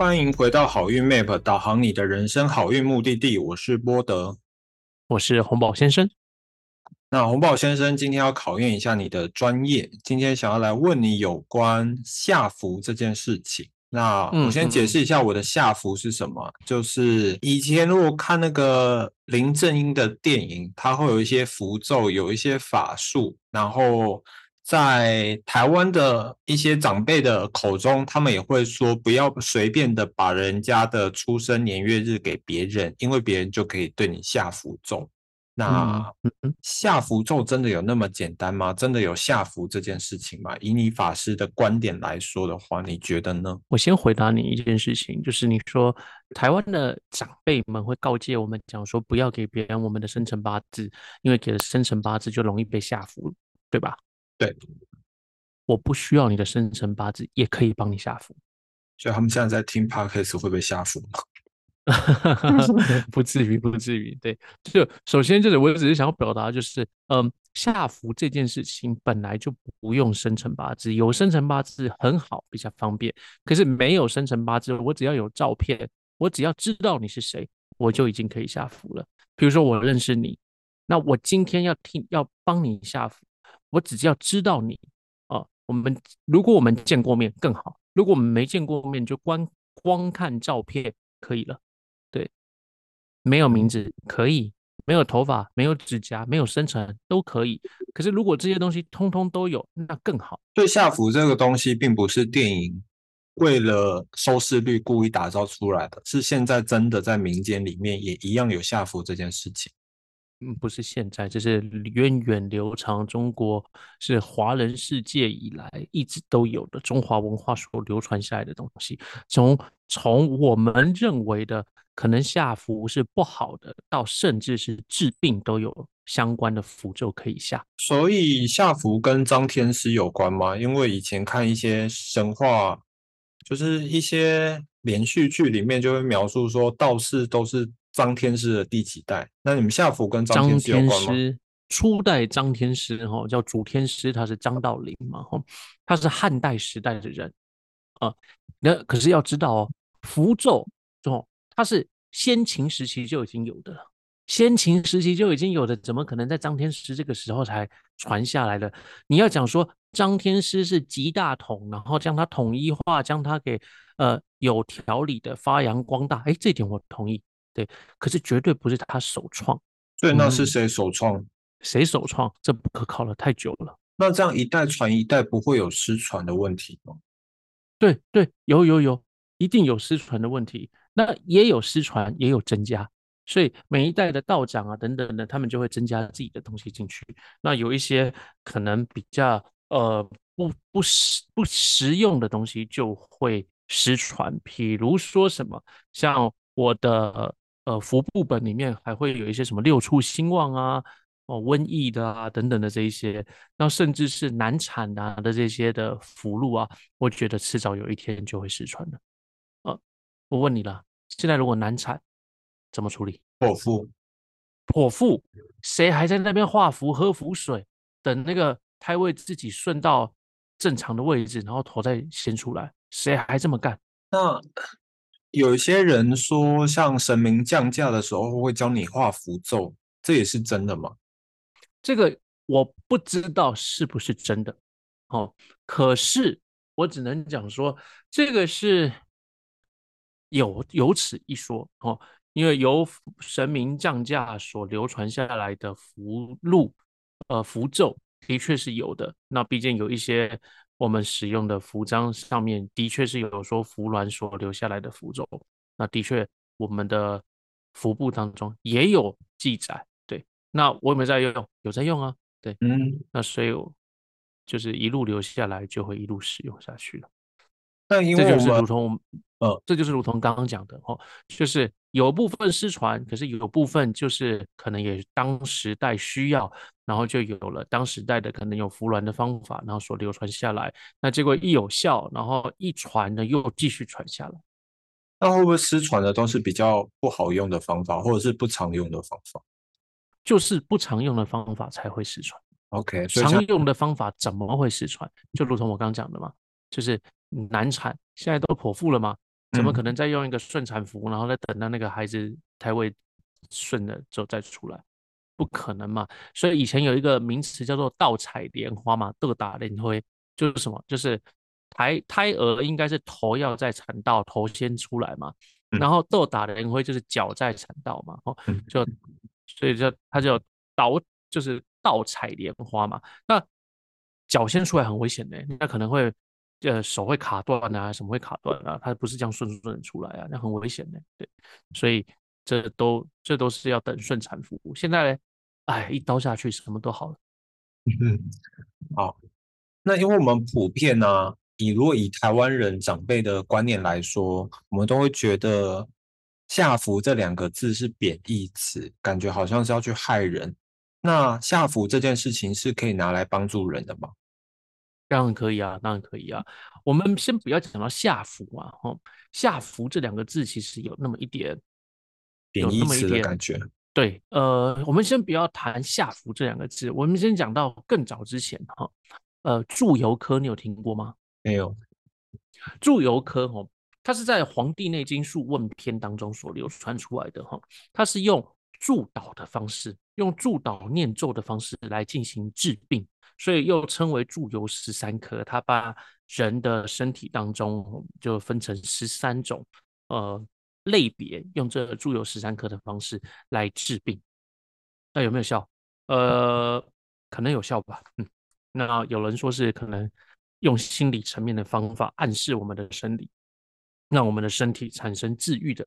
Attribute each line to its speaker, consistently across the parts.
Speaker 1: 欢迎回到好运 Map，导航你的人生好运目的地。我是波德，
Speaker 2: 我是红宝先生。
Speaker 1: 那红宝先生今天要考验一下你的专业，今天想要来问你有关下符这件事情。那我先解释一下我的下符是什么，就是以前如果看那个林正英的电影，他会有一些符咒，有一些法术，然后在台湾的一些长辈的口中，他们也会说不要随便的把人家的出生年月日给别人，因为别人就可以对你下符咒。那下符咒真的有那么简单吗？真的有下符这件事情吗？以你法师的观点来说的话，你觉得呢？
Speaker 2: 我先回答你一件事情，就是你说台湾的长辈们会告诫我们讲说，不要给别人我们的生辰八字，因为给了生辰八字就容易被下符，对吧？
Speaker 1: 对，
Speaker 2: 我不需要你的生辰八字，也可以帮你下符。
Speaker 1: 所以他们现在在听 podcast 会被下符吗？
Speaker 2: 不至于，不至于。对，就首先就是，我只是想要表达，就是，嗯，下符这件事情本来就不用生辰八字，有生辰八字很好，比较方便。可是没有生辰八字，我只要有照片，我只要知道你是谁，我就已经可以下符了。比如说我认识你，那我今天要替要帮你下符，我只要知道你啊，我们如果我们见过面更好，如果我们没见过面，就光光看照片可以了。对没有名字可以，没有头发，没有指甲，没有生辰都可以。可是如果这些东西通通都有，那更好。
Speaker 1: 对，下符这个东西并不是电影为了收视率故意打造出来的，是现在真的在民间里面也一样有下符这件事情。
Speaker 2: 嗯，不是现在，这是源远流长，中国是华人世界以来一直都有的中华文化所流传下来的东西。从从我们认为的。可能下符是不好的，到甚至是治病都有相关的符咒可以下。
Speaker 1: 所以下符跟张天师有关吗？因为以前看一些神话，就是一些连续剧里面就会描述说道士都是张天师的第几代。那你们下府跟张天师有关吗？
Speaker 2: 初代张天师哈叫主天师，他是张道陵嘛哈，他是汉代时代的人啊。那可是要知道哦，符咒哦。它是先秦时期就已经有的了，先秦时期就已经有的，怎么可能在张天师这个时候才传下来的？你要讲说张天师是集大统，然后将它统一化，将它给呃有条理的发扬光大，哎，这点我同意，对。可是绝对不是他首创，
Speaker 1: 对，那是谁首创？
Speaker 2: 谁首创？这不可靠了，太久了。
Speaker 1: 那这样一代传一代，不会有失传的问题吗？
Speaker 2: 对对，有有有，一定有失传的问题。那也有失传，也有增加，所以每一代的道长啊等等的，他们就会增加自己的东西进去。那有一些可能比较呃不不实不实用的东西就会失传，比如说什么，像我的呃符部本里面还会有一些什么六畜兴旺啊、哦瘟疫的啊等等的这一些，那甚至是难产啊的这些的符箓啊，我觉得迟早有一天就会失传的。我问你了，现在如果难产，怎么处理？
Speaker 1: 剖腹，
Speaker 2: 剖腹，谁还在那边画符、喝符水，等那个胎位自己顺到正常的位置，然后头再先出来？谁还这么干？
Speaker 1: 那有一些人说，像神明降价的时候会教你画符咒，这也是真的吗？
Speaker 2: 这个我不知道是不是真的。哦，可是我只能讲说，这个是。有有此一说哦，因为由神明降价所流传下来的符箓、呃符咒，的确是有的。那毕竟有一些我们使用的服章上面，的确是有说服鸾所留下来的符咒。那的确，我们的服部当中也有记载。对，那我有没有在用？有在用啊。对，嗯，那所以就是一路留下来，就会一路使用下去了。
Speaker 1: 那因为
Speaker 2: 就是如同，呃，这就是如同刚刚讲的哦，就是有部分失传，可是有部分就是可能也当时代需要，然后就有了当时代的可能有服鸾的方法，然后所流传下来。那结果一有效，然后一传呢又继续传下来。
Speaker 1: 那会不会失传的都是比较不好用的方法，或者是不常用的方法？
Speaker 2: 就是不常用的方法才会失传。
Speaker 1: OK，
Speaker 2: 常用的方法怎么会失传？就如同我刚刚讲的嘛，就是。难产，现在都剖腹了吗？怎么可能再用一个顺产服，然后再等到那个孩子胎位顺了之后再出来？不可能嘛！所以以前有一个名词叫做“倒采莲花”嘛，“倒打莲灰”就是什么？就是胎胎儿应该是头要在产道，头先出来嘛，然后“倒打莲灰”就是脚在产道嘛，哦，就所以就它就倒就是倒采莲花嘛。那脚先出来很危险的，那可能会呃手会卡断啊，什么会卡断啊？它不是这样顺顺的出来啊，那很危险的。对，所以这都这都是要等顺产服务。现在呢。哎，一刀下去，什么都好了。
Speaker 1: 嗯，好。那因为我们普遍呢，以如果以台湾人长辈的观念来说，我们都会觉得“下服”这两个字是贬义词，感觉好像是要去害人。那下服这件事情是可以拿来帮助人的吗？
Speaker 2: 当然可以啊，当然可以啊。我们先不要讲到下浮啊，哈，下浮这两个字其实有那么一点
Speaker 1: 有那么一点感觉。
Speaker 2: 对，呃，我们先不要谈下浮这两个字，我们先讲到更早之前哈，呃，祝由科你有听过吗？
Speaker 1: 没有。
Speaker 2: 祝由科哈，它是在《黄帝内经素问篇》当中所流传出来的哈，它是用祝祷的方式，用祝祷念咒的方式来进行治病，所以又称为祝由十三科。它把人的身体当中就分成十三种，呃。类别用这注有十三科的方式来治病，那有没有效？呃，可能有效吧。嗯，那有人说是可能用心理层面的方法暗示我们的生理，让我们的身体产生治愈的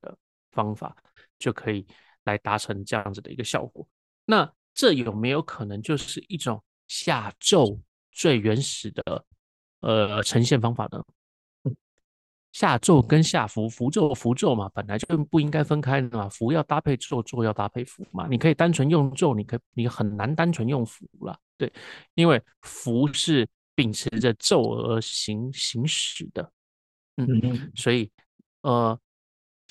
Speaker 2: 方法，就可以来达成这样子的一个效果。那这有没有可能就是一种下咒最原始的呃呈现方法呢？下咒跟下符，符咒符咒嘛，本来就不应该分开的嘛。符要搭配咒，咒要搭配符嘛。你可以单纯用咒，你可以你很难单纯用符了，对，因为符是秉持着咒而行行使的，嗯，所以呃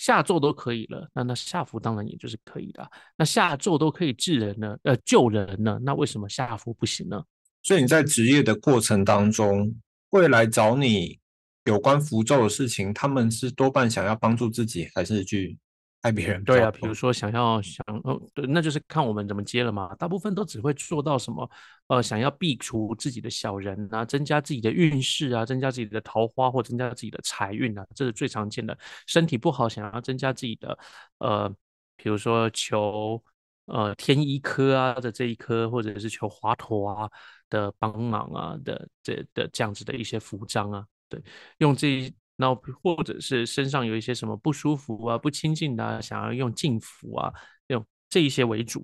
Speaker 2: 下咒都可以了，那那下符当然也就是可以的。那下咒都可以治人呢，呃救人呢，那为什么下符不行呢？
Speaker 1: 所以你在职业的过程当中会来找你。有关符咒的事情，他们是多半想要帮助自己，还是去害别人？
Speaker 2: 对啊，比如说想要想，哦，对，那就是看我们怎么接了嘛。大部分都只会做到什么，呃，想要避除自己的小人啊，增加自己的运势啊，增加自己的桃花或增加自己的财运啊，这是最常见的。身体不好，想要增加自己的，呃，比如说求呃天一科啊的这一科，或者是求华佗啊的帮忙啊的这的这样子的一些符章啊。对，用这，那或者是身上有一些什么不舒服啊、不清净的，想要用净符啊，用这一些为主。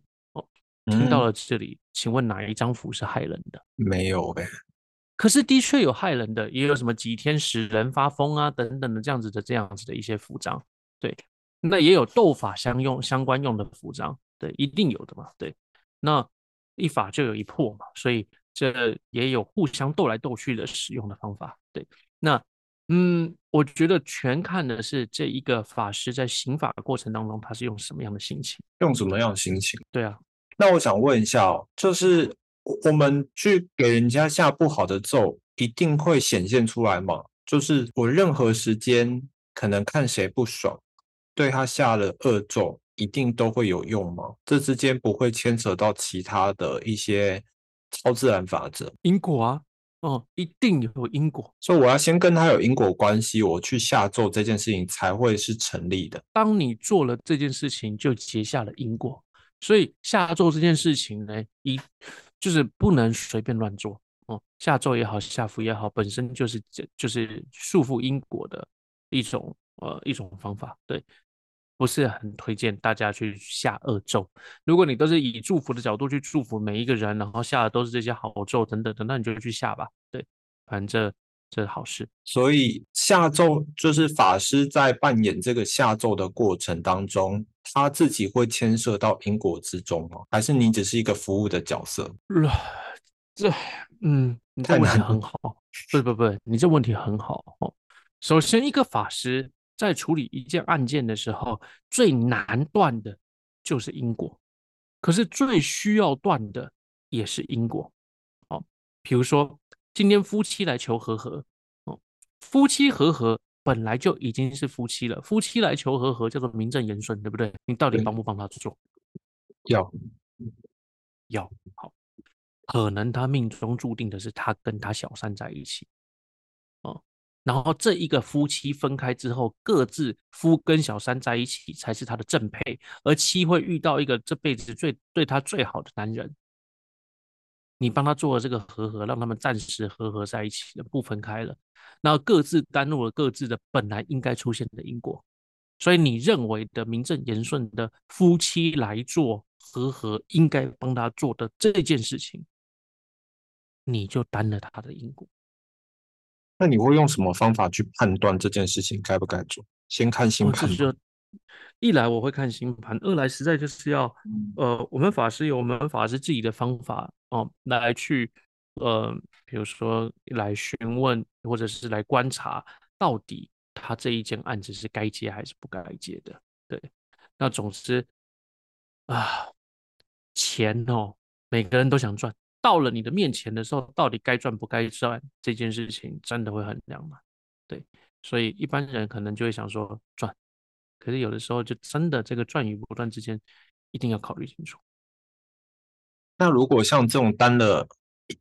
Speaker 2: 哦，听到了这里，请问哪一张符是害人的？
Speaker 1: 没有呗。
Speaker 2: 可是的确有害人的，也有什么几天使人发疯啊等等的这样子的这样子的一些符章。对，那也有斗法相用相关用的符章。对，一定有的嘛。对，那一法就有一破嘛，所以这也有互相斗来斗去的使用的方法。对。那，嗯，我觉得全看的是这一个法师在行法的过程当中，他是用什么样的心情，
Speaker 1: 用什么样的心情？
Speaker 2: 对啊，
Speaker 1: 那我想问一下哦，就是我们去给人家下不好的咒，一定会显现出来吗？就是我任何时间可能看谁不爽，对他下了恶咒，一定都会有用吗？这之间不会牵扯到其他的一些超自然法则、
Speaker 2: 因果啊？哦，一定有因果，
Speaker 1: 所以我要先跟他有因果关系，我去下咒这件事情才会是成立的。
Speaker 2: 当你做了这件事情，就结下了因果。所以下咒这件事情呢，一就是不能随便乱做哦。下咒也好，下符也好，本身就是这就是束缚因果的一种呃一种方法，对。不是很推荐大家去下恶咒。如果你都是以祝福的角度去祝福每一个人，然后下的都是这些好咒等等的，那你就去下吧。对，反正这是好事。
Speaker 1: 所以下咒就是法师在扮演这个下咒的过程当中，他自己会牵涉到因果之中吗？还是你只是一个服务的角色？
Speaker 2: 这，嗯，你这问题很好。不不不，你这问题很好。首先，一个法师。在处理一件案件的时候，最难断的就是因果，可是最需要断的也是因果。哦，比如说今天夫妻来求和和，哦，夫妻和和本来就已经是夫妻了，夫妻来求和和叫做名正言顺，对不对？你到底帮不帮他做？
Speaker 1: 要
Speaker 2: 要好，可能他命中注定的是他跟他小三在一起，哦，然后这一个夫妻分开之后，各自夫跟小三在一起才是他的正配，而妻会遇到一个这辈子最对他最好的男人。你帮他做了这个和合，让他们暂时和合在一起了，不分开了，那各自甘露了各自的本来应该出现的因果，所以你认为的名正言顺的夫妻来做和合，应该帮他做的这件事情，你就担了他的因果。
Speaker 1: 那你会用什么方法去判断这件事情该不该做？先看星盘。
Speaker 2: 一来我会看星盘，二来实在就是要，呃，我们法师有我们法师自己的方法哦，来去，呃，比如说来询问或者是来观察，到底他这一件案子是该接还是不该接的。对，那总之啊，钱哦，每个人都想赚，到了你的面前的时候，到底该赚不该赚这件事情，真的会很亮嘛？对，所以一般人可能就会想说赚。可是有的时候，就真的这个赚与不赚之间，一定要考虑清楚。
Speaker 1: 那如果像这种单的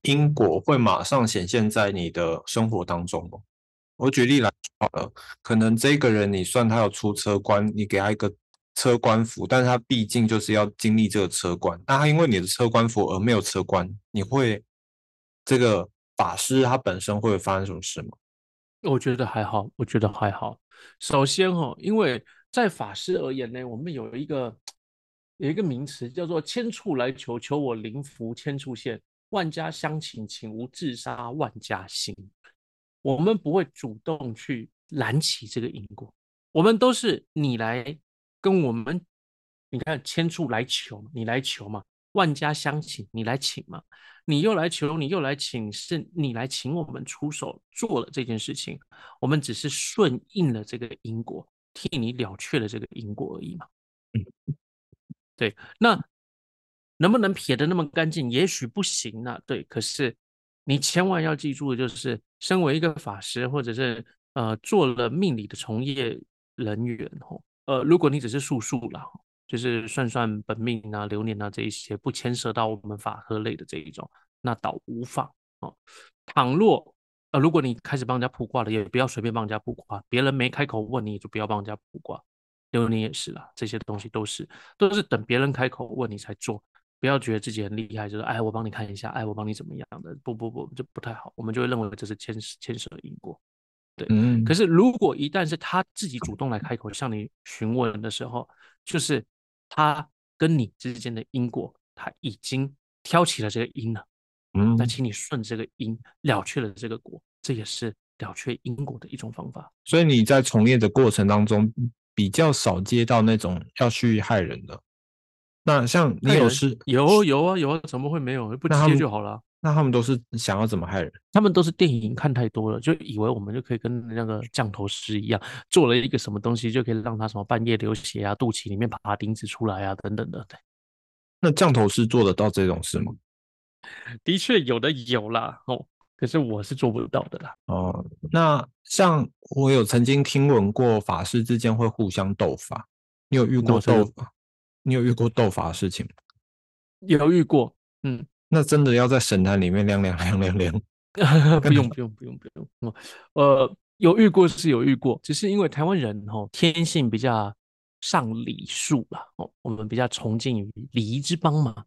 Speaker 1: 因果，会马上显现在你的生活当中吗？我举例来好了，可能这个人你算他要出车关，你给他一个车关符，但是他毕竟就是要经历这个车关，那他因为你的车关符而没有车关，你会这个法师他本身会发生什么事吗？
Speaker 2: 我觉得还好，我觉得还好。首先哈，因为在法师而言呢，我们有一个有一个名词叫做“千处来求，求我灵符千处现；万家相请，请无自杀万家心”。我们不会主动去燃起这个因果，我们都是你来跟我们，你看千处来求，你来求嘛；万家相请，你来请嘛；你又来求，你又来请，是你来请我们出手做了这件事情，我们只是顺应了这个因果。替你了却了这个因果而已嘛，对，那能不能撇得那么干净？也许不行啊，对。可是你千万要记住的就是，身为一个法师，或者是呃做了命理的从业人员吼，呃，如果你只是术数啦，就是算算本命啊、流年啊这一些，不牵涉到我们法科类的这一种，那倒无妨哦。倘若呃，如果你开始帮人家卜卦了，也不要随便帮人家卜卦。别人没开口问你，就不要帮人家卜卦。流年也是啦，这些东西都是都是等别人开口问你才做。不要觉得自己很厉害，就是哎，我帮你看一下，哎，我帮你怎么样的？不不不，这不太好。我们就会认为这是牵牵涉因果。对，嗯。可是如果一旦是他自己主动来开口向你询问的时候，就是他跟你之间的因果，他已经挑起了这个因了。嗯，那请你顺这个因了却了这个果，这也是了却因果的一种方法。
Speaker 1: 所以你在从业的过程当中，比较少接到那种要去害人的。那像你有是
Speaker 2: 有有啊有啊，怎么会没有？不接就好了。
Speaker 1: 那他们都是想要怎么害人？
Speaker 2: 他们都是电影看太多了，就以为我们就可以跟那个降头师一样，做了一个什么东西就可以让他什么半夜流血啊，肚脐里面爬钉子出来啊，等等的。对。
Speaker 1: 那降头师做得到这种事吗？
Speaker 2: 的确有的有啦，哦，可是我是做不到的啦。
Speaker 1: 哦，那像我有曾经听闻过法师之间会互相斗法，你有遇过斗法？你有遇过斗法的事情吗？
Speaker 2: 有遇过，嗯，
Speaker 1: 那真的要在神坛里面亮亮亮亮亮？
Speaker 2: 不用不用不用不用，呃，有遇过是有遇过，只是因为台湾人哦天性比较上礼数啦，哦，我们比较崇敬于礼仪之邦嘛，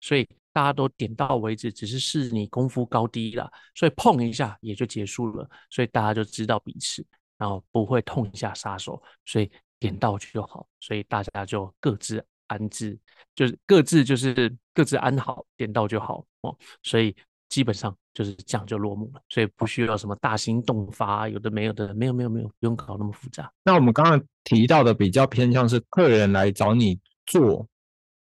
Speaker 2: 所以。大家都点到为止，只是试你功夫高低啦，所以碰一下也就结束了，所以大家就知道彼此，然后不会痛下杀手，所以点到就好，所以大家就各自安置，就是各自就是各自安好，点到就好哦，所以基本上就是这样就落幕了，所以不需要什么大心动发，有的没有的，没有没有没有，不用搞那么复杂。
Speaker 1: 那我们刚刚提到的比较偏向是客人来找你做。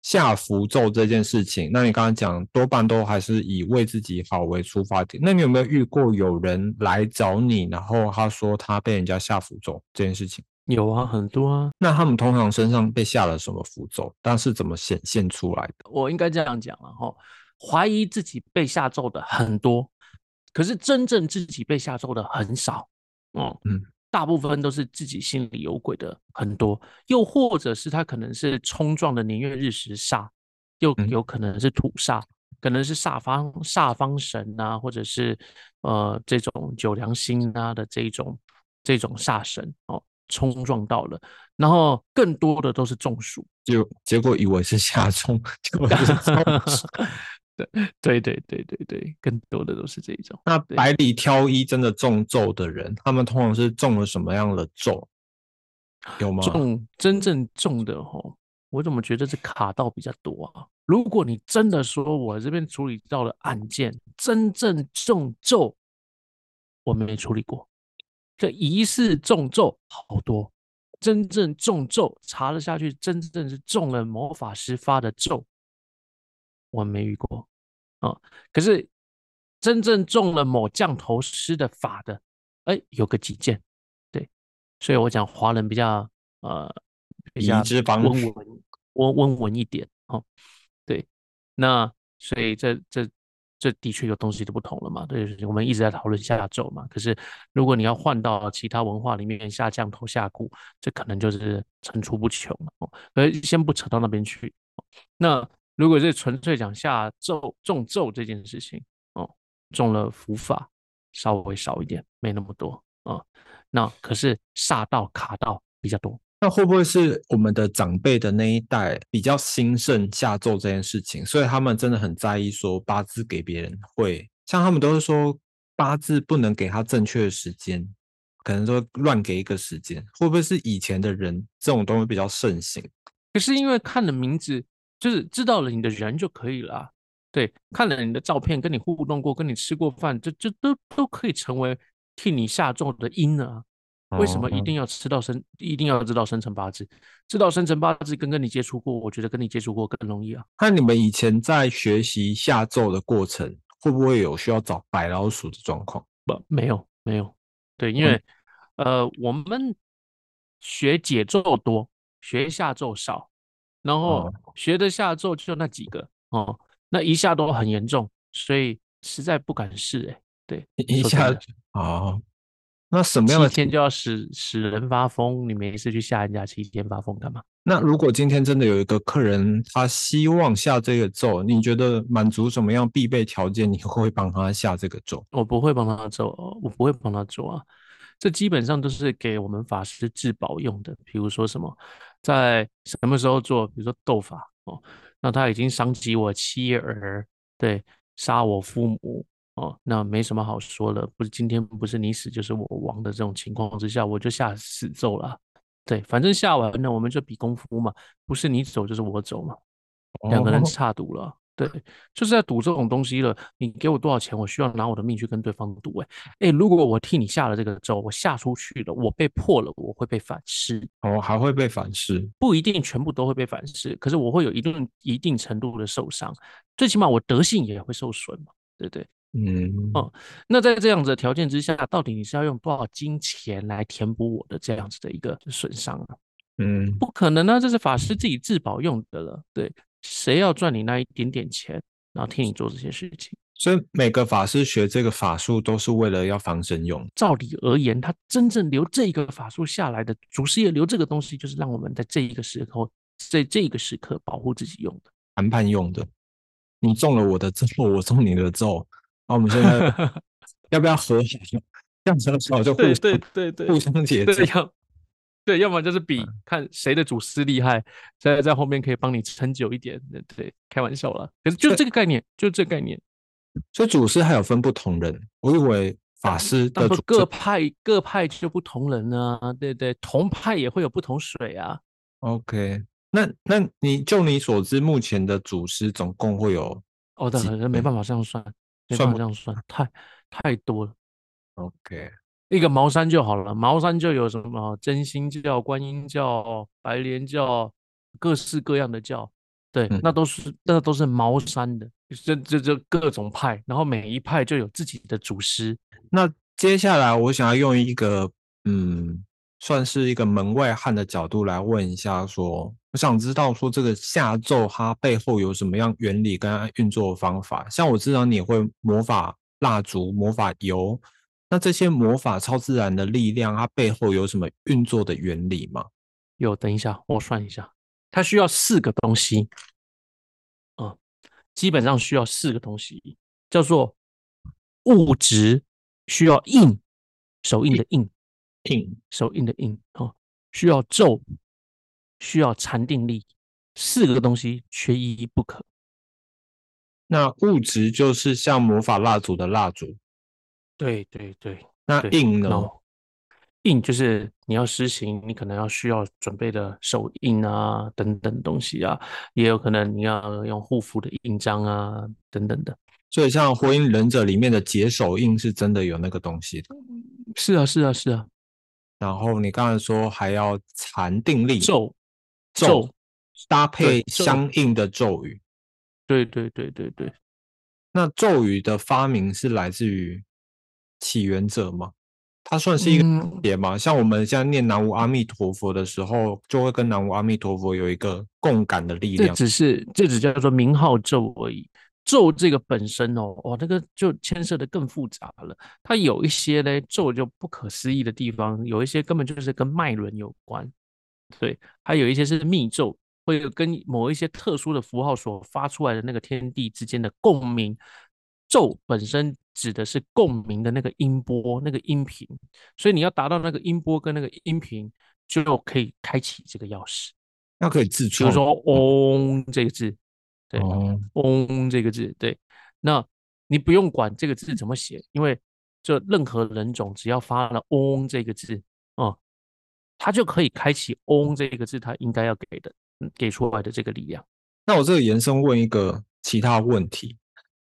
Speaker 1: 下符咒这件事情，那你刚刚讲多半都还是以为自己好为出发点。那你有没有遇过有人来找你，然后他说他被人家下符咒这件事情？
Speaker 2: 有啊，很多啊。
Speaker 1: 那他们通常身上被下了什么符咒？但是怎么显现出来的？
Speaker 2: 我应该这样讲了哈，怀疑自己被下咒的很多，可是真正自己被下咒的很少。哦，嗯，大部分都是自己心里有鬼的很多，又或者是他可能是冲撞的年月日时煞，又有可能是土煞，可能是煞方煞方神啊，或者是呃这种九良星啊的这种这种煞神哦冲撞到了，然后更多的都是中暑，
Speaker 1: 就结果以为是 下冲，结果是中暑。
Speaker 2: 对对对对对，更多的都是这种。
Speaker 1: 那百里挑一真的中咒的人，他们通常是中了什么样的咒？有吗？
Speaker 2: 中真正中的吼，我怎么觉得是卡到比较多啊？如果你真的说我这边处理到了案件，真正中咒，我们没处理过。这疑似中咒好多，真正中咒查了下去，真正是中了魔法师发的咒。我没遇过，啊，可是真正中了某降头师的法的，哎，有个几件，对，所以我讲华人比较呃比较温文温温文一点哦，对，那所以这这这的确有东西就不同了嘛，对，我们一直在讨论下咒嘛，可是如果你要换到其他文化里面下降头下蛊，这可能就是层出不穷了哦，而先不扯到那边去，那。如果是纯粹讲下咒中咒这件事情，哦，中了伏法稍微少一点，没那么多啊。那可是煞道卡道比较多。
Speaker 1: 那会不会是我们的长辈的那一代比较兴盛下咒这件事情，所以他们真的很在意说八字给别人会像他们都是说八字不能给他正确的时间，可能说乱给一个时间，会不会是以前的人这种东西比较盛行？
Speaker 2: 可是因为看的名字。就是知道了你的人就可以了，对，看了你的照片，跟你互动过，跟你吃过饭，这这都都可以成为替你下咒的因啊。为什么一定要吃到生，一定要知道生辰八字？知道生辰八字跟跟你接触过，我觉得跟你接触过更容易啊。
Speaker 1: 那你们以前在学习下咒的过程，会不会有需要找白老鼠的状况？
Speaker 2: 不，没有，没有。对，因为呃，我们学解咒多，学下咒少。然后学的下咒就那几个哦，那一下都很严重，所以实在不敢试哎。对，
Speaker 1: 一下哦，那什么样的
Speaker 2: 七天就要使使人发疯？你没事去吓人家七天发疯干嘛？
Speaker 1: 那如果今天真的有一个客人，他希望下这个咒，你觉得满足什么样必备条件？你会帮他下这个咒？
Speaker 2: 我不会帮他咒，我不会帮他做啊。这基本上都是给我们法师治保用的，比如说什么。在什么时候做？比如说斗法哦，那他已经伤及我妻儿，对，杀我父母哦，那没什么好说了。不是今天不是你死就是我亡的这种情况之下，我就下死咒了。对，反正下完那我们就比功夫嘛，不是你走就是我走嘛，两个人差赌了。对，就是在赌这种东西了。你给我多少钱，我需要拿我的命去跟对方赌。哎哎，如果我替你下了这个咒，我下出去了，我被破了，我会被反噬。
Speaker 1: 哦，还会被反噬？
Speaker 2: 不一定全部都会被反噬，可是我会有一定一定程度的受伤，最起码我德性也会受损嘛，对不对？嗯哦，那在这样子的条件之下，到底你是要用多少金钱来填补我的这样子的一个损伤啊？嗯，不可能啊，这是法师自己自保用的了，对。谁要赚你那一点点钱，然后替你做这些事情？
Speaker 1: 所以每个法师学这个法术都是为了要防身用。
Speaker 2: 照理而言，他真正留这个法术下来的祖师爷留这个东西，就是让我们在这一个时候，在这个时刻保护自己用的，
Speaker 1: 谈判用的。你中了我的咒，我中你的咒，那我们现在 要不要和好？这样子的时候就互
Speaker 2: 对对对
Speaker 1: 互相解
Speaker 2: 要 对，要么就是比看谁的祖师厉害，在在后面可以帮你撑久一点。对，开玩笑了。可是就这个概念，就这个概念。
Speaker 1: 所以祖师还有分不同人，我以为法师的
Speaker 2: 各派各派就不同人啊。对对，同派也会有不同水啊。
Speaker 1: OK，那那你就你所知，目前的祖师总共会有？
Speaker 2: 哦，那没办法这样算，没办法这样算，太太多了。
Speaker 1: OK。
Speaker 2: 一个茅山就好了，茅山就有什么真心教、观音教、白莲教，各式各样的教，对，那都是那都是茅山的，这这这各种派，然后每一派就有自己的祖师。
Speaker 1: 那接下来我想要用一个嗯，算是一个门外汉的角度来问一下，说我想知道说这个下咒它背后有什么样原理跟运作方法？像我知道你会魔法蜡烛、魔法油。那这些魔法超自然的力量，它背后有什么运作的原理吗？
Speaker 2: 有，等一下我算一下，它需要四个东西，啊，基本上需要四个东西，叫做物质需要印，手印的印，
Speaker 1: 印
Speaker 2: 手印的印，哦，需要咒，需要禅定力，四个东西缺一不可。
Speaker 1: 那物质就是像魔法蜡烛的蜡烛，
Speaker 2: 对对对。
Speaker 1: 那印呢？
Speaker 2: 印就是你要施行，你可能要需要准备的手印啊，等等东西啊，也有可能你要用护符的印章啊，等等的。
Speaker 1: 所以像《火影忍者》里面的解手印是真的有那个东西的。
Speaker 2: 是啊，是啊，是啊。
Speaker 1: 然后你刚才说还要禅定力，
Speaker 2: 咒
Speaker 1: 咒搭配相应的咒语。
Speaker 2: 对对对对对。
Speaker 1: 那咒语的发明是来自于起源者吗？它算是一个别吗？像我们现在念南无阿弥陀佛的时候，就会跟南无阿弥陀佛有一个共感的力量。
Speaker 2: 这只是这只叫做名号咒而已。咒这个本身哦，哇，那个就牵涉的更复杂了。它有一些呢咒就不可思议的地方，有一些根本就是跟脉轮有关。对，还有一些是密咒，会跟某一些特殊的符号所发出来的那个天地之间的共鸣。咒本身指的是共鸣的那个音波、那个音频，所以你要达到那个音波跟那个音频，就可以开启这个钥匙。
Speaker 1: 那可以自
Speaker 2: 创，比如说“嗡”这个字，对，“嗡”这个字，对。那你不用管这个字怎么写，因为就任何人种只要发了“嗡”这个字，哦，它就可以开启“嗡”这个字，它应该要给的、给出来的这个力量。
Speaker 1: 那我这个延伸问一个其他问题。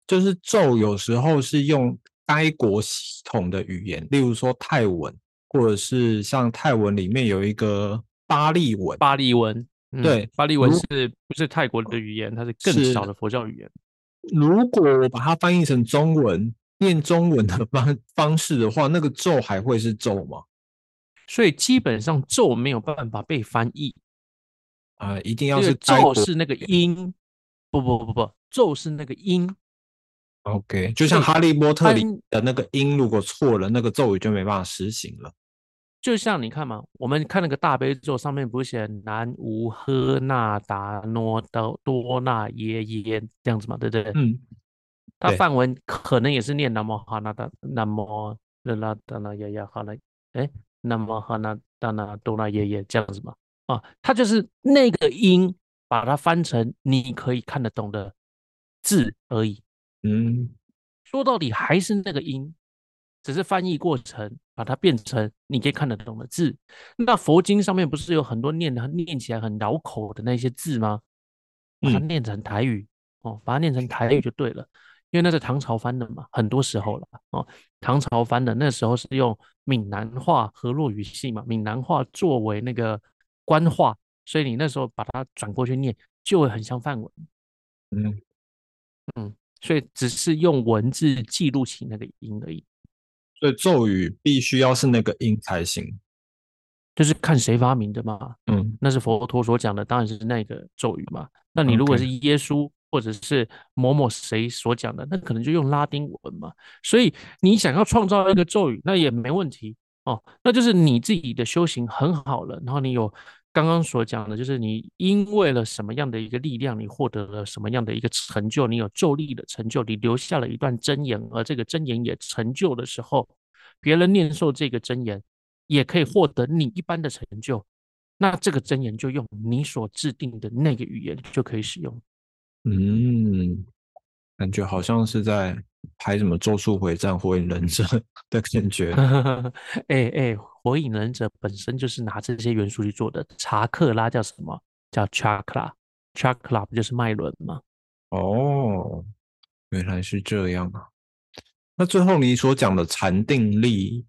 Speaker 1: 就是咒有时候是用该国系统的语言，例如说泰文，或者是像泰文里面有一个巴利文。
Speaker 2: 巴利文，
Speaker 1: 对，
Speaker 2: 巴利文是不是泰国的语言？它是更小的佛教语言。
Speaker 1: 如果我把它翻译成中文，念中文的方方式的话，那个咒还会是咒吗？
Speaker 2: 所以基本上咒没有办法被翻译
Speaker 1: 啊，一定要是
Speaker 2: 咒是那个音，不不不不，咒是那个音。
Speaker 1: OK，就像《哈利波特》里的那个音，如果错了，那个咒语就没办法实行了。
Speaker 2: 就像你看嘛，我们看那个大悲咒上面不是写“南无喝那达诺多多那耶耶”这样子嘛，对不对？
Speaker 1: 嗯。
Speaker 2: 它梵文可能也是念“南无哈那达南无热那达那耶耶哈那”，哎，“南无哈那达那多那耶耶”这样子嘛。啊，它就是那个音，把它翻成你可以看得懂的字而已。
Speaker 1: 嗯，
Speaker 2: 说到底还是那个音，只是翻译过程把它变成你可以看得懂的字。那佛经上面不是有很多念的念起来很绕口的那些字吗？把它念成台语哦，把它念成台语就对了，因为那是唐朝翻的嘛，很多时候了哦。唐朝翻的那时候是用闽南话河洛语系嘛，闽南话作为那个官话，所以你那时候把它转过去念，就会很像范文。
Speaker 1: 嗯
Speaker 2: 嗯。所以只是用文字记录起那个音而已，
Speaker 1: 所以咒语必须要是那个音才行，
Speaker 2: 就是看谁发明的嘛。
Speaker 1: 嗯，
Speaker 2: 那是佛陀所讲的，当然是那个咒语嘛。那你如果是耶稣或者是某某谁所讲的，那可能就用拉丁文嘛。所以你想要创造一个咒语，那也没问题哦。那就是你自己的修行很好了，然后你有。刚刚所讲的，就是你因为了什么样的一个力量，你获得了什么样的一个成就，你有咒力的成就，你留下了一段真言，而这个真言也成就的时候，别人念受这个真言，也可以获得你一般的成就。那这个真言就用你所制定的那个语言就可以使用。
Speaker 1: 嗯，感觉好像是在拍什么《咒术回战》《火影忍者》的感觉。
Speaker 2: 哎 哎。火影忍者本身就是拿这些元素去做的，查克拉叫什么？叫 chakra，chakra 不就是脉轮吗？
Speaker 1: 哦，原来是这样啊。那最后你所讲的禅定力，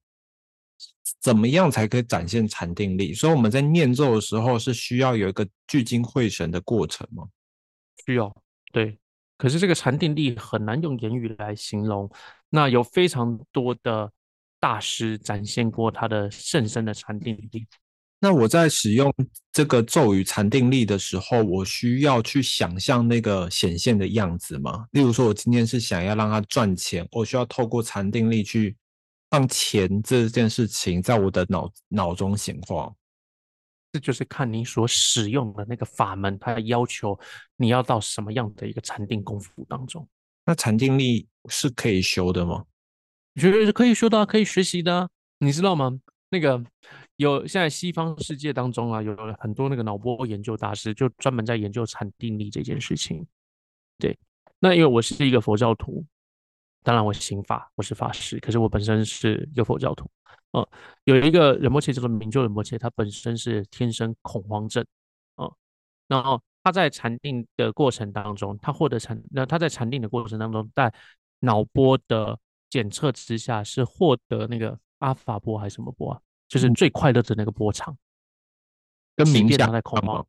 Speaker 1: 怎么样才可以展现禅定力？所以我们在念咒的时候是需要有一个聚精会神的过程吗？
Speaker 2: 需要，对。可是这个禅定力很难用言语来形容，那有非常多的。大师展现过他的甚深的禅定力。
Speaker 1: 那我在使用这个咒语禅定力的时候，我需要去想象那个显现的样子吗？例如说，我今天是想要让他赚钱，我需要透过禅定力去让钱这件事情在我的脑脑中显化？
Speaker 2: 这就是看你所使用的那个法门，它要求你要到什么样的一个禅定功夫当中。
Speaker 1: 那禅定力是可以修的吗？
Speaker 2: 我觉得是可以说的，可以学习的。你知道吗？那个有现在西方世界当中啊，有很多那个脑波研究大师，就专门在研究禅定力这件事情。对，那因为我是一个佛教徒，当然我行法，我是法师，可是我本身是一个佛教徒。哦，有一个仁波切叫做明就仁波切，他本身是天生恐慌症。哦，然后他在禅定的过程当中，他获得禅，那他在禅定的过程当中，在脑波的检测之下，是获得那个阿法波还是什么波啊？就是最快乐的那个波长，
Speaker 1: 跟冥想
Speaker 2: 在捆绑。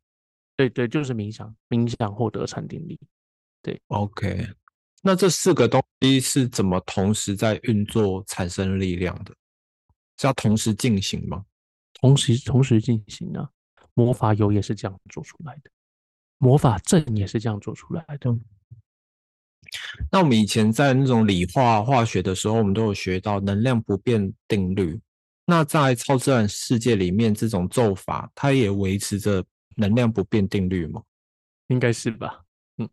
Speaker 2: 对对，就是冥想，冥想获得禅定力。对
Speaker 1: ，OK，那这四个东西是怎么同时在运作产生力量的？是要同时进行吗？
Speaker 2: 同时同时进行啊！魔法油也是这样做出来的，魔法阵也是这样做出来的。
Speaker 1: 那我们以前在那种理化化学的时候，我们都有学到能量不变定律。那在超自然世界里面，这种咒法它也维持着能量不变定律吗？
Speaker 2: 应该是吧。嗯。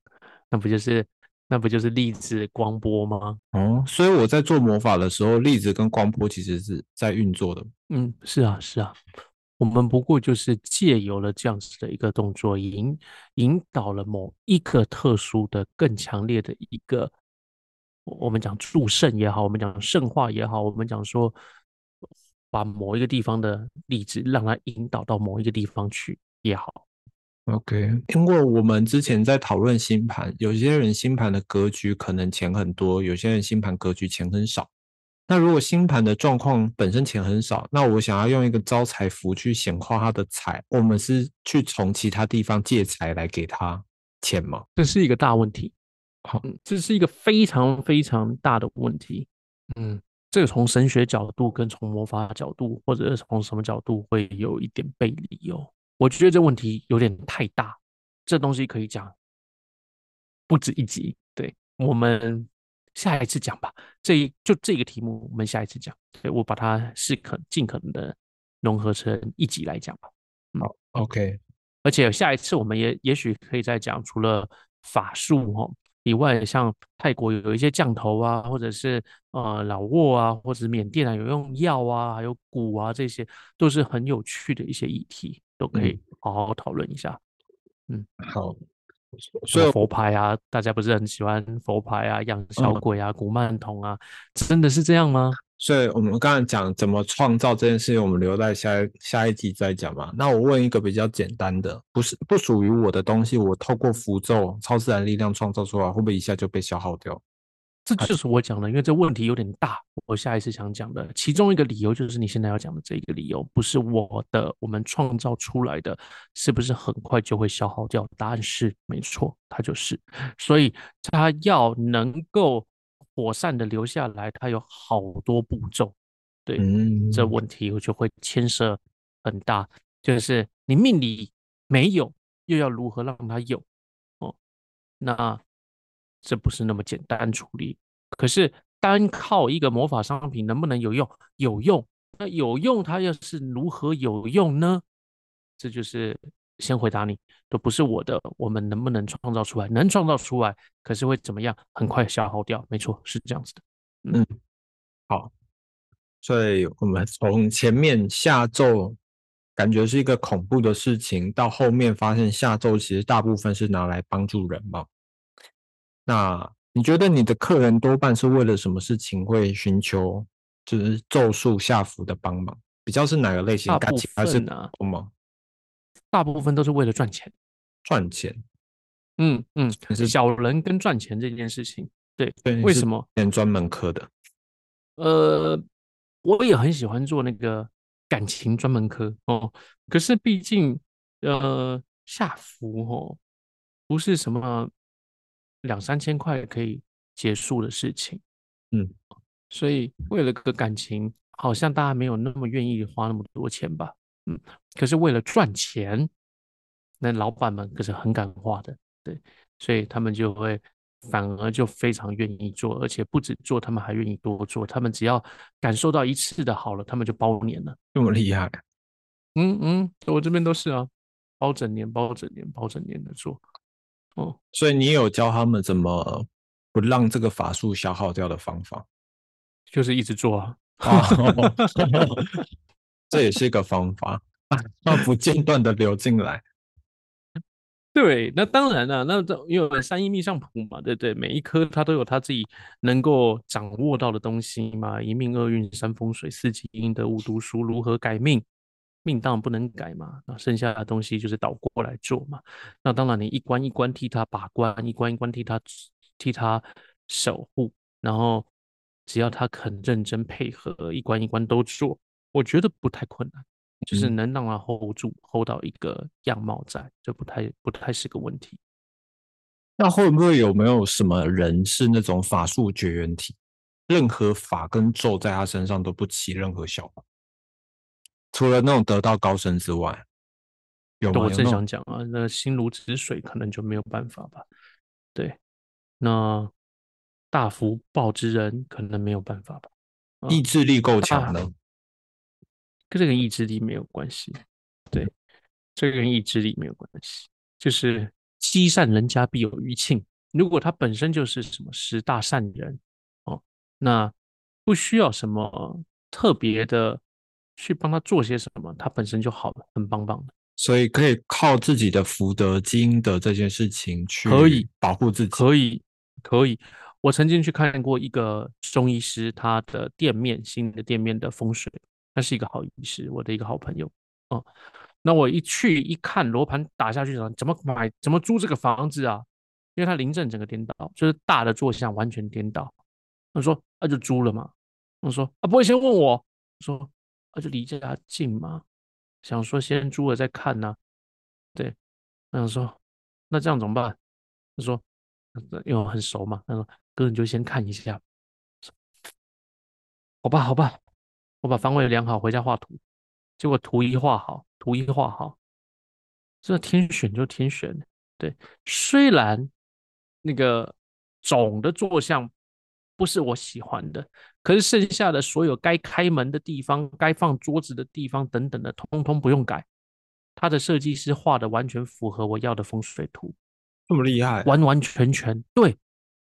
Speaker 2: 那不就是那不就是粒子光波吗？
Speaker 1: 哦，所以我在做魔法的时候，粒子跟光波其实是在运作的。
Speaker 2: 嗯，是啊，是啊，我们不过就是借由了这样子的一个动作，引引导了某一个特殊的、更强烈的一个，我们讲助圣也好，我们讲圣化也好，我们讲说把某一个地方的例子让它引导到某一个地方去也好。
Speaker 1: OK，因为我们之前在讨论星盘，有些人星盘的格局可能钱很多，有些人星盘格局钱很少。那如果星盘的状况本身钱很少，那我想要用一个招财符去显化他的财，我们是去从其他地方借财来给他钱吗？
Speaker 2: 这是一个大问题。
Speaker 1: 好，
Speaker 2: 这是一个非常非常大的问题。嗯，这个从神学角度跟从魔法角度，或者是从什么角度会有一点背离哦。我觉得这问题有点太大，这东西可以讲不止一集。对我们下一次讲吧，这一就这个题目，我们下一次讲。对我把它是可尽可能的融合成一集来讲吧。
Speaker 1: 好，OK。
Speaker 2: 而且下一次我们也也许可以再讲，除了法术哦以外，像泰国有一些降头啊，或者是呃老挝啊，或者缅甸啊有用药啊，还有蛊啊，这些都是很有趣的一些议题。都可以好好讨论一下，
Speaker 1: 嗯，好，
Speaker 2: 所以佛牌啊，大家不是很喜欢佛牌啊，养小鬼啊，古曼童啊，真的是这样吗？
Speaker 1: 所以我们刚才讲怎么创造这件事情，我们留在下下一集再讲吧。那我问一个比较简单的，不是不属于我的东西，我透过符咒、超自然力量创造出来，会不会一下就被消耗掉？
Speaker 2: 这就是我讲的，因为这问题有点大。我下一次想讲的其中一个理由，就是你现在要讲的这一个理由，不是我的，我们创造出来的，是不是很快就会消耗掉？答案是没错，它就是。所以它要能够妥善的留下来，它有好多步骤。对，这问题我就会牵涉很大，就是你命里没有，又要如何让它有？哦，那。这不是那么简单处理，可是单靠一个魔法商品能不能有用？有用，那有用，它又是如何有用呢？这就是先回答你，都不是我的，我们能不能创造出来？能创造出来，可是会怎么样？很快消耗掉，没错，是这样子的。
Speaker 1: 嗯，好，所以我们从前面下咒感觉是一个恐怖的事情，到后面发现下咒其实大部分是拿来帮助人嘛。那你觉得你的客人多半是为了什么事情会寻求就是咒术下符的帮忙？比较是哪个类型？
Speaker 2: 大部分
Speaker 1: 啊，
Speaker 2: 大部分都是为了赚钱。
Speaker 1: 赚钱？
Speaker 2: 嗯嗯，是小人跟赚钱这件事情，对
Speaker 1: 对，
Speaker 2: 为什么？
Speaker 1: 专门科的。
Speaker 2: 呃，我也很喜欢做那个感情专门科哦，可是毕竟呃下符哦，不是什么。两三千块可以结束的事情，
Speaker 1: 嗯，
Speaker 2: 所以为了个感情，好像大家没有那么愿意花那么多钱吧，嗯，可是为了赚钱，那老板们可是很敢花的，对，所以他们就会反而就非常愿意做，而且不止做，他们还愿意多做。他们只要感受到一次的好了，他们就包年了。
Speaker 1: 这么厉害？
Speaker 2: 嗯嗯，我这边都是啊，包整年、包整年、包整年的做。哦，
Speaker 1: 所以你有教他们怎么不让这个法术消耗掉的方法？
Speaker 2: 就是一直做啊。
Speaker 1: 这也是一个方法，那 不间断的流进来。
Speaker 2: 对，那当然了，那这因为三一命相谱嘛，对不对？每一颗它都有它自己能够掌握到的东西嘛。一命二运三风水四积阴德五读书，如何改命？命当然不能改嘛。那剩下的东西就是倒过来做嘛。那当然，你一关一关替他把关，一关一关替他替他守护，然后只要他肯认真配合，一关一关都做，我觉得不太困难。就是能让他 hold 住，hold 到一个样貌在，这不太不太是个问题。
Speaker 1: 那会不会有没有什么人是那种法术绝缘体，任何法跟咒在他身上都不起任何效果？除了那种得道高僧之外，有吗？
Speaker 2: 我正想讲啊，那心如止水可能就没有办法吧。对，那大福报之人可能没有办法吧。
Speaker 1: 意志力够强的？
Speaker 2: 跟这个意志力没有关系，对，这个跟意志力没有关系，就是积善人家必有余庆。如果他本身就是什么十大善人哦，那不需要什么特别的去帮他做些什么，他本身就好了，很棒棒的。
Speaker 1: 所以可以靠自己的福德基因的这件事情去
Speaker 2: 可以
Speaker 1: 保护自己，
Speaker 2: 可以可以。我曾经去看过一个中医师他的店面，新的店面的风水。他是一个好医师，我的一个好朋友。哦，那我一去一看，罗盘打下去，怎么买？怎么租这个房子啊？因为他临阵整个颠倒，就是大的坐向完全颠倒。他说：“那就租了嘛。”我说：“啊，不会先问我？”说：“那就离家近嘛。”想说先租了再看呢。对，我想说，那这样怎么办？他说：“因为我很熟嘛。”他说：“哥，你就先看一下。”好吧，好吧。我把方位量好，回家画图，结果图一画好，图一画好，这天选就天选。对，虽然那个总的坐向不是我喜欢的，可是剩下的所有该开门的地方、该放桌子的地方等等的，通通不用改。他的设计师画的完全符合我要的风水图，
Speaker 1: 这么厉害，
Speaker 2: 完完全全对，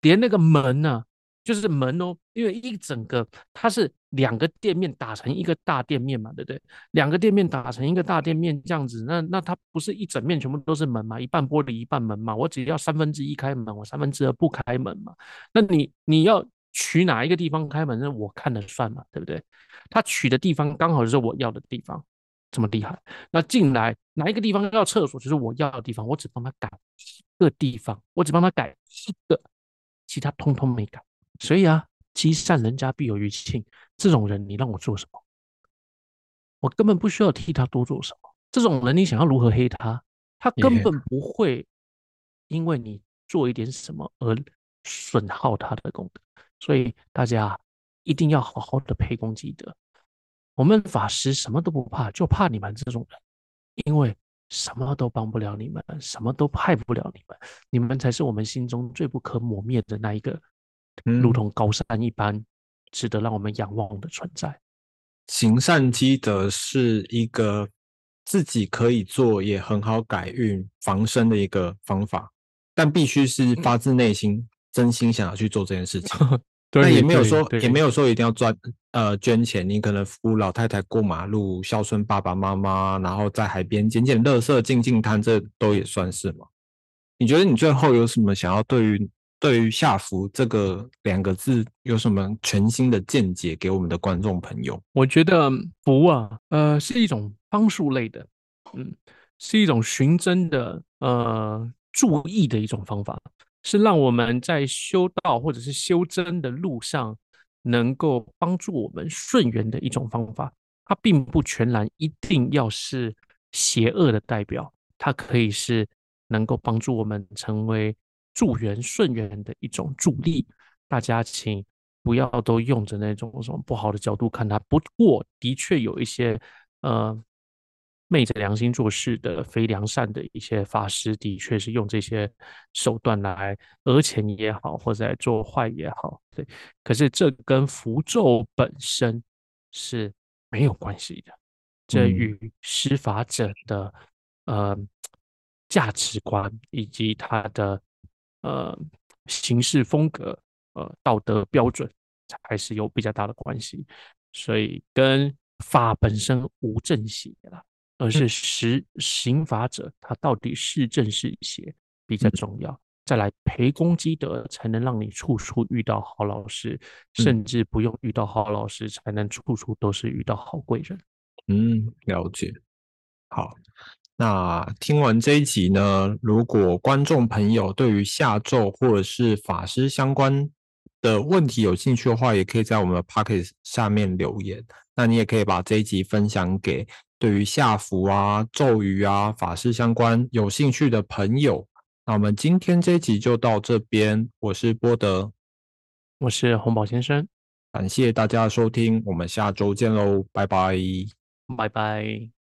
Speaker 2: 连那个门呢。就是门哦，因为一整个它是两个店面打成一个大店面嘛，对不对？两个店面打成一个大店面这样子，那那它不是一整面全部都是门嘛？一半玻璃一半门嘛？我只要三分之一开门，我三分之二不开门嘛？那你你要取哪一个地方开门，那我看了算嘛，对不对？他取的地方刚好就是我要的地方，这么厉害。那进来哪一个地方要厕所，就是我要的地方，我只帮他改一个地方，我只帮他改一个，其他通通没改。所以啊，积善人家必有余庆。这种人，你让我做什么？我根本不需要替他多做什么。这种人，你想要如何黑他？他根本不会因为你做一点什么而损耗他的功德。所以大家一定要好好的培功积德。我们法师什么都不怕，就怕你们这种人，因为什么都帮不了你们，什么都害不了你们，你们才是我们心中最不可磨灭的那一个。如同高山一般，值得让我们仰望的存在。
Speaker 1: 行善积德是一个自己可以做也很好改运防身的一个方法，但必须是发自内心、真心想要去做这件事情。
Speaker 2: 那
Speaker 1: 也没有说，也没有说一定要赚呃捐钱。你可能扶老太太过马路，孝顺爸爸妈妈，然后在海边捡捡垃圾、净净滩，这都也算是吗？你觉得你最后有什么想要对于？对于下福这个两个字有什么全新的见解给我们的观众朋友？
Speaker 2: 我觉得福啊，呃，是一种方术类的，嗯，是一种寻真的，呃，注意的一种方法，是让我们在修道或者是修真的路上能够帮助我们顺缘的一种方法。它并不全然一定要是邪恶的代表，它可以是能够帮助我们成为。助缘顺缘的一种助力，大家请不要都用着那种什么不好的角度看它。不过，的确有一些呃昧着良心做事的非良善的一些法师，的确是用这些手段来讹钱也好，或者做坏也好，对。可是这跟符咒本身是没有关系的，这与施法者的呃价值观以及他的呃行事风格、呃道德标准还是有比较大的关系，所以跟法本身无正邪了。而是实刑法者，他到底是正是邪比较重要。再来培功积德，才能让你处处遇到好老师，甚至不用遇到好老师，才能处处都是遇到好贵人。
Speaker 1: 嗯，了解。好，那听完这一集呢，如果观众朋友对于下咒或者是法师相关的问题有兴趣的话，也可以在我们的 p o c k e t 下面留言。那你也可以把这一集分享给。对于下符啊、咒语啊、法师相关有兴趣的朋友，那我们今天这集就到这边。我是波德，
Speaker 2: 我是红宝先生，
Speaker 1: 感谢大家的收听，我们下周见喽，拜拜，
Speaker 2: 拜拜。